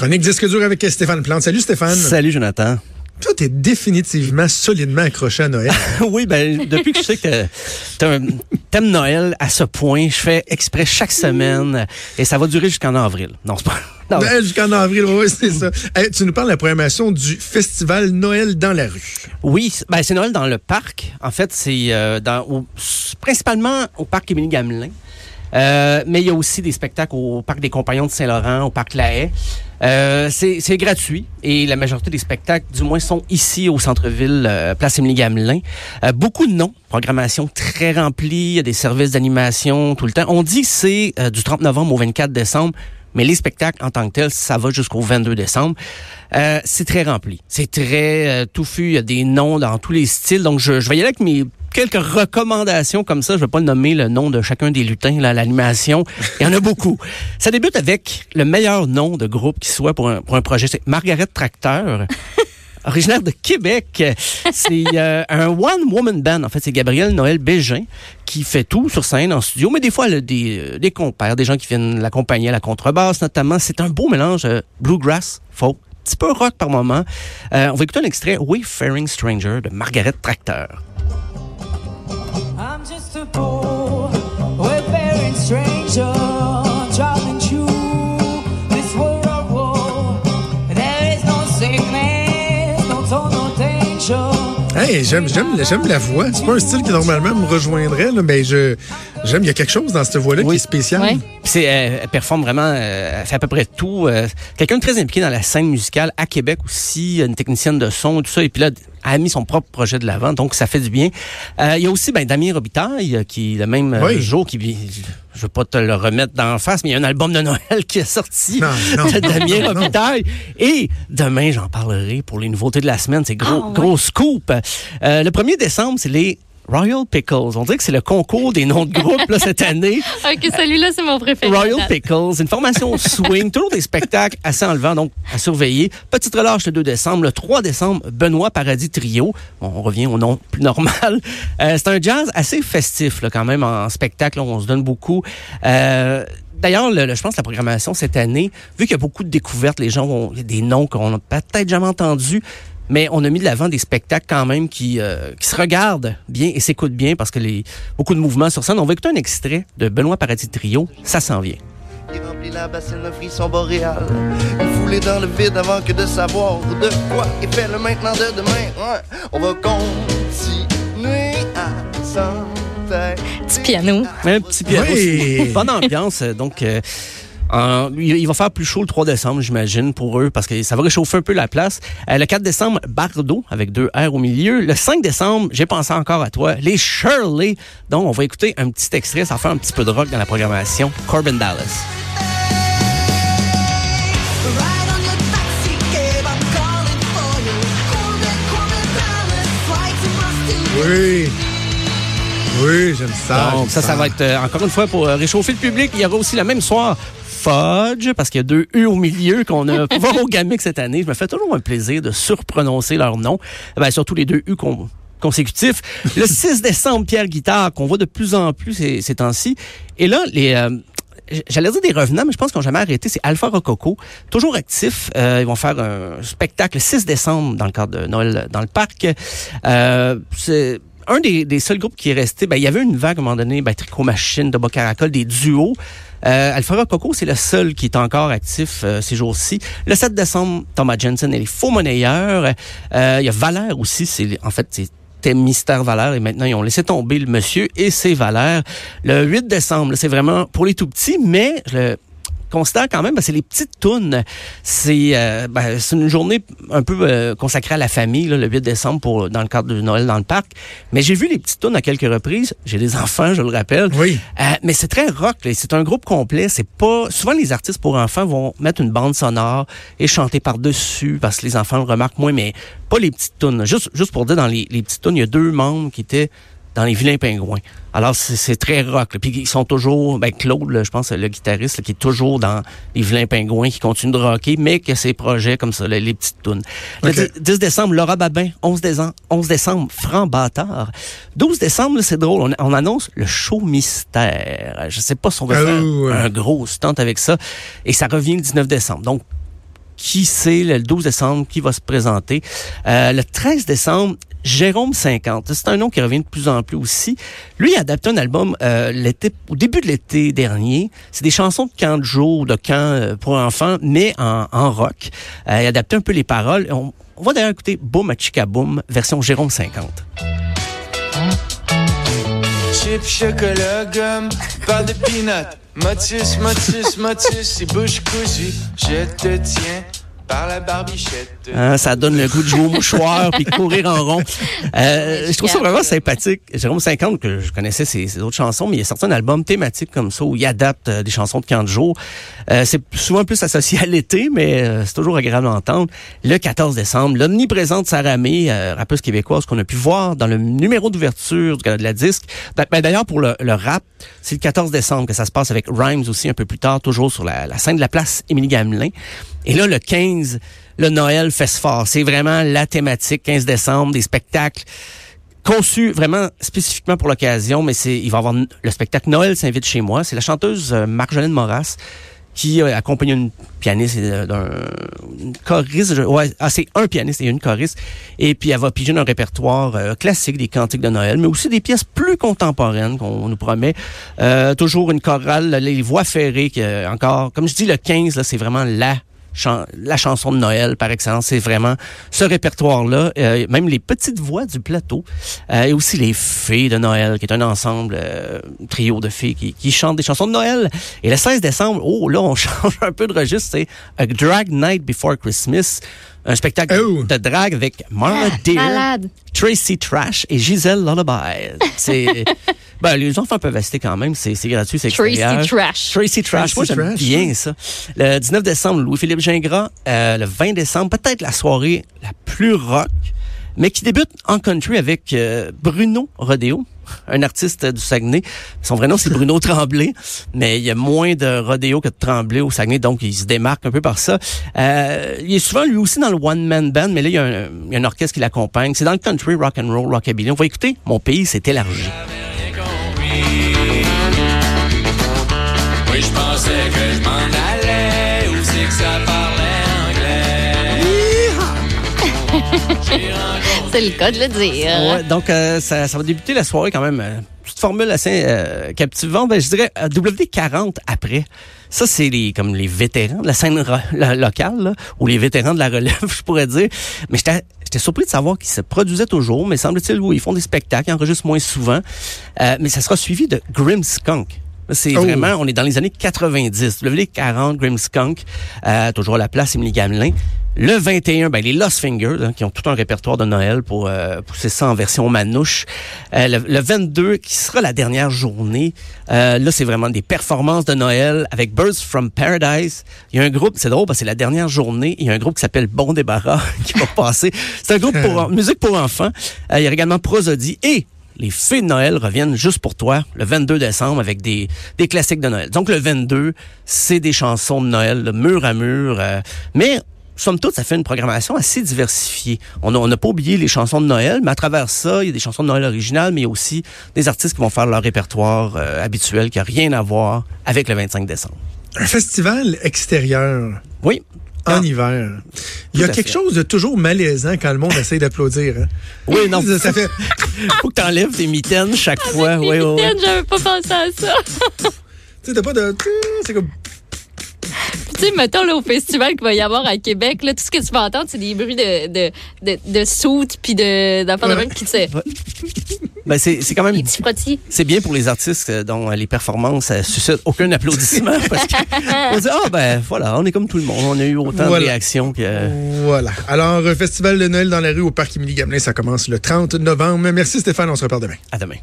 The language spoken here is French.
Chronique disque dur avec Stéphane Plante. Salut Stéphane. Salut Jonathan. Toi, t'es définitivement solidement accroché à Noël. oui, ben depuis que je sais que t'aimes Noël à ce point, je fais exprès chaque semaine et ça va durer jusqu'en avril. Non, c'est pas. Ben, jusqu'en avril, oui, c'est ça. tu nous parles de la programmation du festival Noël dans la rue. Oui, ben, c'est Noël dans le parc. En fait, c'est euh, dans principalement au parc Émilie Gamelin. Euh, mais il y a aussi des spectacles au Parc des Compagnons de Saint-Laurent, au Parc La Haye. Euh, c'est gratuit et la majorité des spectacles, du moins, sont ici au centre-ville, euh, Place Émilie-Gamelin. Euh, beaucoup de noms, programmation très remplie, il y a des services d'animation tout le temps. On dit que c'est du 30 novembre au 24 décembre, mais les spectacles en tant que tels, ça va jusqu'au 22 décembre. c'est très rempli, c'est très touffu, il y a des noms dans tous les styles. Donc, je, je vais y aller avec mes quelques recommandations comme ça. Je ne vais pas nommer le nom de chacun des lutins, là, l'animation. Il y en a beaucoup. Ça débute avec le meilleur nom de groupe qui soit pour un, pour un projet. C'est Margaret Tracteur. Originaire de Québec. C'est euh, un one-woman band. En fait, c'est Gabriel Noël Bégin qui fait tout sur scène, en studio. Mais des fois, elle a des, euh, des compères, des gens qui viennent l'accompagner à la contrebasse, notamment. C'est un beau mélange euh, bluegrass, folk, petit peu rock par moment. on va écouter un extrait Wayfaring Stranger de Margaret Tracteur. J'aime, j'aime, la voix. C'est pas un style qui normalement me rejoindrait, mais je, j'aime. Il y a quelque chose dans cette voix-là qui est spécial. Oui. C'est, elle performe vraiment, euh, elle fait à peu près tout. Euh, quelqu'un de très impliqué dans la scène musicale à Québec aussi, une technicienne de son, tout ça. Et puis là, a mis son propre projet de l'avant, donc ça fait du bien. Euh, il y a aussi ben, Damien Robitaille, euh, qui le même euh, jour, qui je veux pas te le remettre d'en face, mais il y a un album de Noël qui est sorti de Damien Robitaille. Et demain, j'en parlerai pour les nouveautés de la semaine. C'est gros, ah, gros scoop. le 1er décembre, c'est les Royal Pickles. On dirait que c'est le concours des noms de groupe là, cette année. OK, celui-là, c'est mon préféré. Royal Pickles, une formation swing, toujours des spectacles assez enlevants, donc à surveiller. Petite relâche le 2 décembre. Le 3 décembre, Benoît Paradis Trio. on revient au nom plus normal. Euh, c'est un jazz assez festif là, quand même en spectacle. on se donne beaucoup. Euh, D'ailleurs, je pense que la programmation cette année, vu qu'il y a beaucoup de découvertes, les gens ont des noms qu'on n'a peut-être jamais entendus mais on a mis de l'avant des spectacles quand même qui, euh, qui se regardent bien et s'écoutent bien parce que les beaucoup de mouvements sur scène. On va écouter un extrait de Benoît Paradis Trio. Ça s'en vient. Il remplit la bassine de frisson boréal. Il foulait dans le vide avant que de savoir de quoi il fait le maintenant de demain. Ouais. On va continuer à s'entendre. Petit piano. Un petit piano. Oui. Bonne ambiance. Donc, euh, il va faire plus chaud le 3 décembre, j'imagine, pour eux, parce que ça va réchauffer un peu la place. Euh, le 4 décembre, Bardo, avec deux R au milieu. Le 5 décembre, j'ai pensé encore à toi, les Shirley. Donc, on va écouter un petit extrait, ça fait un petit peu de rock dans la programmation. Corbin Dallas. Oui. Oui, j'aime ça. Donc, ça, ça, va être, euh, encore une fois, pour euh, réchauffer le public. Il y aura aussi le même soir Fudge, parce qu'il y a deux U au milieu qu'on a pas au Gamic cette année. Je me fais toujours un plaisir de surprononcer leur nom. Ben, surtout les deux U consécutifs. Le 6 décembre, Pierre Guitare, qu'on voit de plus en plus ces, ces temps-ci. Et là, les... Euh, J'allais dire des revenants, mais je pense qu'ils n'ont jamais arrêté. C'est Alpha Rococo, toujours actif. Euh, ils vont faire un spectacle le 6 décembre dans le cadre de Noël dans le parc. Euh, c'est un des, seuls groupes qui est resté. Ben, il y avait une vague à un moment donné, ben, Tricot Machine, de Caracol, des duos. Euh, Coco, c'est le seul qui est encore actif euh, ces jours-ci. Le 7 décembre, Thomas Jensen et les faux monnayeurs. Euh, il y a Valère aussi, c'est en fait c'était Mystère Valère et maintenant ils ont laissé tomber le monsieur et ses Valère. Le 8 décembre, c'est vraiment pour les tout petits, mais considère quand même, ben, c'est les petites tounes. C'est euh, ben, une journée un peu euh, consacrée à la famille, là, le 8 décembre, pour dans le cadre de Noël dans le parc. Mais j'ai vu les petites tounes à quelques reprises. J'ai des enfants, je le rappelle. Oui. Euh, mais c'est très rock. C'est un groupe complet. C'est pas souvent les artistes pour enfants vont mettre une bande sonore et chanter par dessus parce que les enfants le remarquent moins, mais pas les petites tounes. Juste juste pour dire dans les, les petites tounes, il y a deux membres qui étaient dans les vilains pingouins. Alors, c'est très rock. Puis ils sont toujours, ben Claude, je pense, le guitariste, qui est toujours dans les vilains pingouins, qui continue de rocker, mais qui a ses projets comme ça, les, petites tunes. Le 10 décembre, Laura Babin. 11 décembre, 11 décembre Franc Bâtard. 12 décembre, c'est drôle, on, annonce le show mystère. Je sais pas si on va ah faire un gros stunt avec ça. Et ça revient le 19 décembre. Donc, qui c'est le 12 décembre qui va se présenter. Euh, le 13 décembre, Jérôme 50. C'est un nom qui revient de plus en plus aussi. Lui, il a adapté un album euh, l'été, au début de l'été dernier. C'est des chansons de camp de jour, de camp euh, pour enfants, mais en, en rock. Euh, il a adapté un peu les paroles. On, on va d'ailleurs écouter Boom a Chica Boom, version Jérôme 50. Chip, chocolat, gomme, pas de peanut. Motus, motus, motus, et bouche cousue. Je te tiens par la barbichette. Hein, ça donne le goût de jouer au mouchoir puis courir en rond. Euh, je trouve ça vraiment sympathique. Jérôme 50, que je connaissais ses, ses, autres chansons, mais il a sorti un album thématique comme ça où il adapte euh, des chansons de camp de jour. Euh, c'est souvent plus associé à l'été, mais euh, c'est toujours agréable d'entendre. Le 14 décembre, l'omniprésente Sarah May, euh, rappeuse québécoise qu'on a pu voir dans le numéro d'ouverture de la disque. Ben, D'ailleurs, pour le, le rap, c'est le 14 décembre que ça se passe avec Rhymes aussi un peu plus tard, toujours sur la, la scène de la place Émilie Gamelin. Et là, le 15, le Noël fait fort. C'est vraiment la thématique, 15 décembre, des spectacles conçus vraiment spécifiquement pour l'occasion, mais c'est il va y avoir le spectacle Noël s'invite chez moi. C'est la chanteuse euh, Marjolaine Moras qui euh, accompagne une pianiste euh, d'un choriste. Ouais, ah, c'est un pianiste et une choriste. Et puis, elle va piger un répertoire classique des cantiques de Noël, mais aussi des pièces plus contemporaines qu'on nous promet. Euh, toujours une chorale, les voix ferrées, qui, encore, comme je dis, le 15, là, c'est vraiment la chan la chanson de Noël par excellence. C'est vraiment ce répertoire-là. Euh, même les petites voix du plateau euh, et aussi les fées de Noël, qui est un ensemble euh, trio de filles qui, qui, chantent des chansons de Noël. Et le 16 décembre, oh là, on change un peu de registre. C'est A Drag Night Before Christmas. Un spectacle oh. de drague avec Marla ah, Deer, malade. Tracy Trash et Giselle Lullaby. C'est ben, les enfants peuvent assister quand même, c'est gratuit, c'est Tracy Trash. Tracy Trash, moi j'aime bien ça. Le 19 décembre, Louis-Philippe Gingras. Euh, le 20 décembre, peut-être la soirée la plus rock, mais qui débute en country avec euh, Bruno Rodeo un artiste du Saguenay. Son vrai nom, c'est Bruno Tremblay, mais il y a moins de rodéo que de Tremblay au Saguenay, donc il se démarque un peu par ça. Euh, il est souvent, lui aussi, dans le one-man band, mais là, il y, a un, il y a un orchestre qui l'accompagne. C'est dans le country, rock and roll, rockabilly. On va écouter « Mon pays s'est élargi ». Oui, je pensais que je m'en allais, où c'est que ça parlait anglais? C'est le cas de le dire. Ouais, donc, euh, ça, ça, va débuter la soirée quand même. Euh, petite formule assez euh, captivante. Ben, je dirais WD40 après. Ça, c'est les comme les vétérans de la scène locale, là, ou les vétérans de la relève, je pourrais dire. Mais j'étais J'étais surpris de savoir qu'ils se produisaient toujours, mais semble-t-il, oui, ils font des spectacles, ils enregistrent moins souvent. Euh, mais ça sera suivi de Grim Skunk. C'est oh. vraiment, on est dans les années 90. Le 40, Grim Skunk, euh, toujours à la place Émilie Gamelin. Le 21, ben, les Lost Fingers, hein, qui ont tout un répertoire de Noël pour euh, pousser ça en version manouche. Euh, le, le, 22, qui sera la dernière journée, euh, là, c'est vraiment des performances de Noël avec Birds from Paradise. Il y a un groupe, c'est drôle, parce que c'est la dernière journée, il y a un groupe qui s'appelle Bon Débarras qui va passer. C'est un groupe pour musique pour enfants. il y a également Prosody et les fées de Noël reviennent juste pour toi le 22 décembre avec des, des classiques de Noël. Donc le 22, c'est des chansons de Noël, de mur à mur. Euh, mais somme toute, ça fait une programmation assez diversifiée. On n'a pas oublié les chansons de Noël, mais à travers ça, il y a des chansons de Noël originales, mais il y a aussi des artistes qui vont faire leur répertoire euh, habituel qui n'a rien à voir avec le 25 décembre. Un festival extérieur. Oui. En ah. hiver. Il y a quelque fait. chose de toujours malaisant quand le monde essaie d'applaudir. Hein? Oui, non. ça fait. Faut que t'enlèves tes mitaines chaque fois. oui, oui, j'avais pas pensé à ça. tu sais, t'as pas de. C'est comme tu sais, mettons, là, au festival qu'il va y avoir à Québec, là, tout ce que tu vas entendre, c'est des bruits de, de, de, de soutes puis d'enfants de, ouais. de qui te. Ben c'est quand même. C'est bien pour les artistes dont les performances ne suscitent aucun applaudissement parce qu'on dit ah ben voilà, on est comme tout le monde, on a eu autant voilà. de réactions que. Voilà. Alors festival de Noël dans la rue au parc Émilie Gamelin, ça commence le 30 novembre. Merci Stéphane, on se reparle demain. À demain.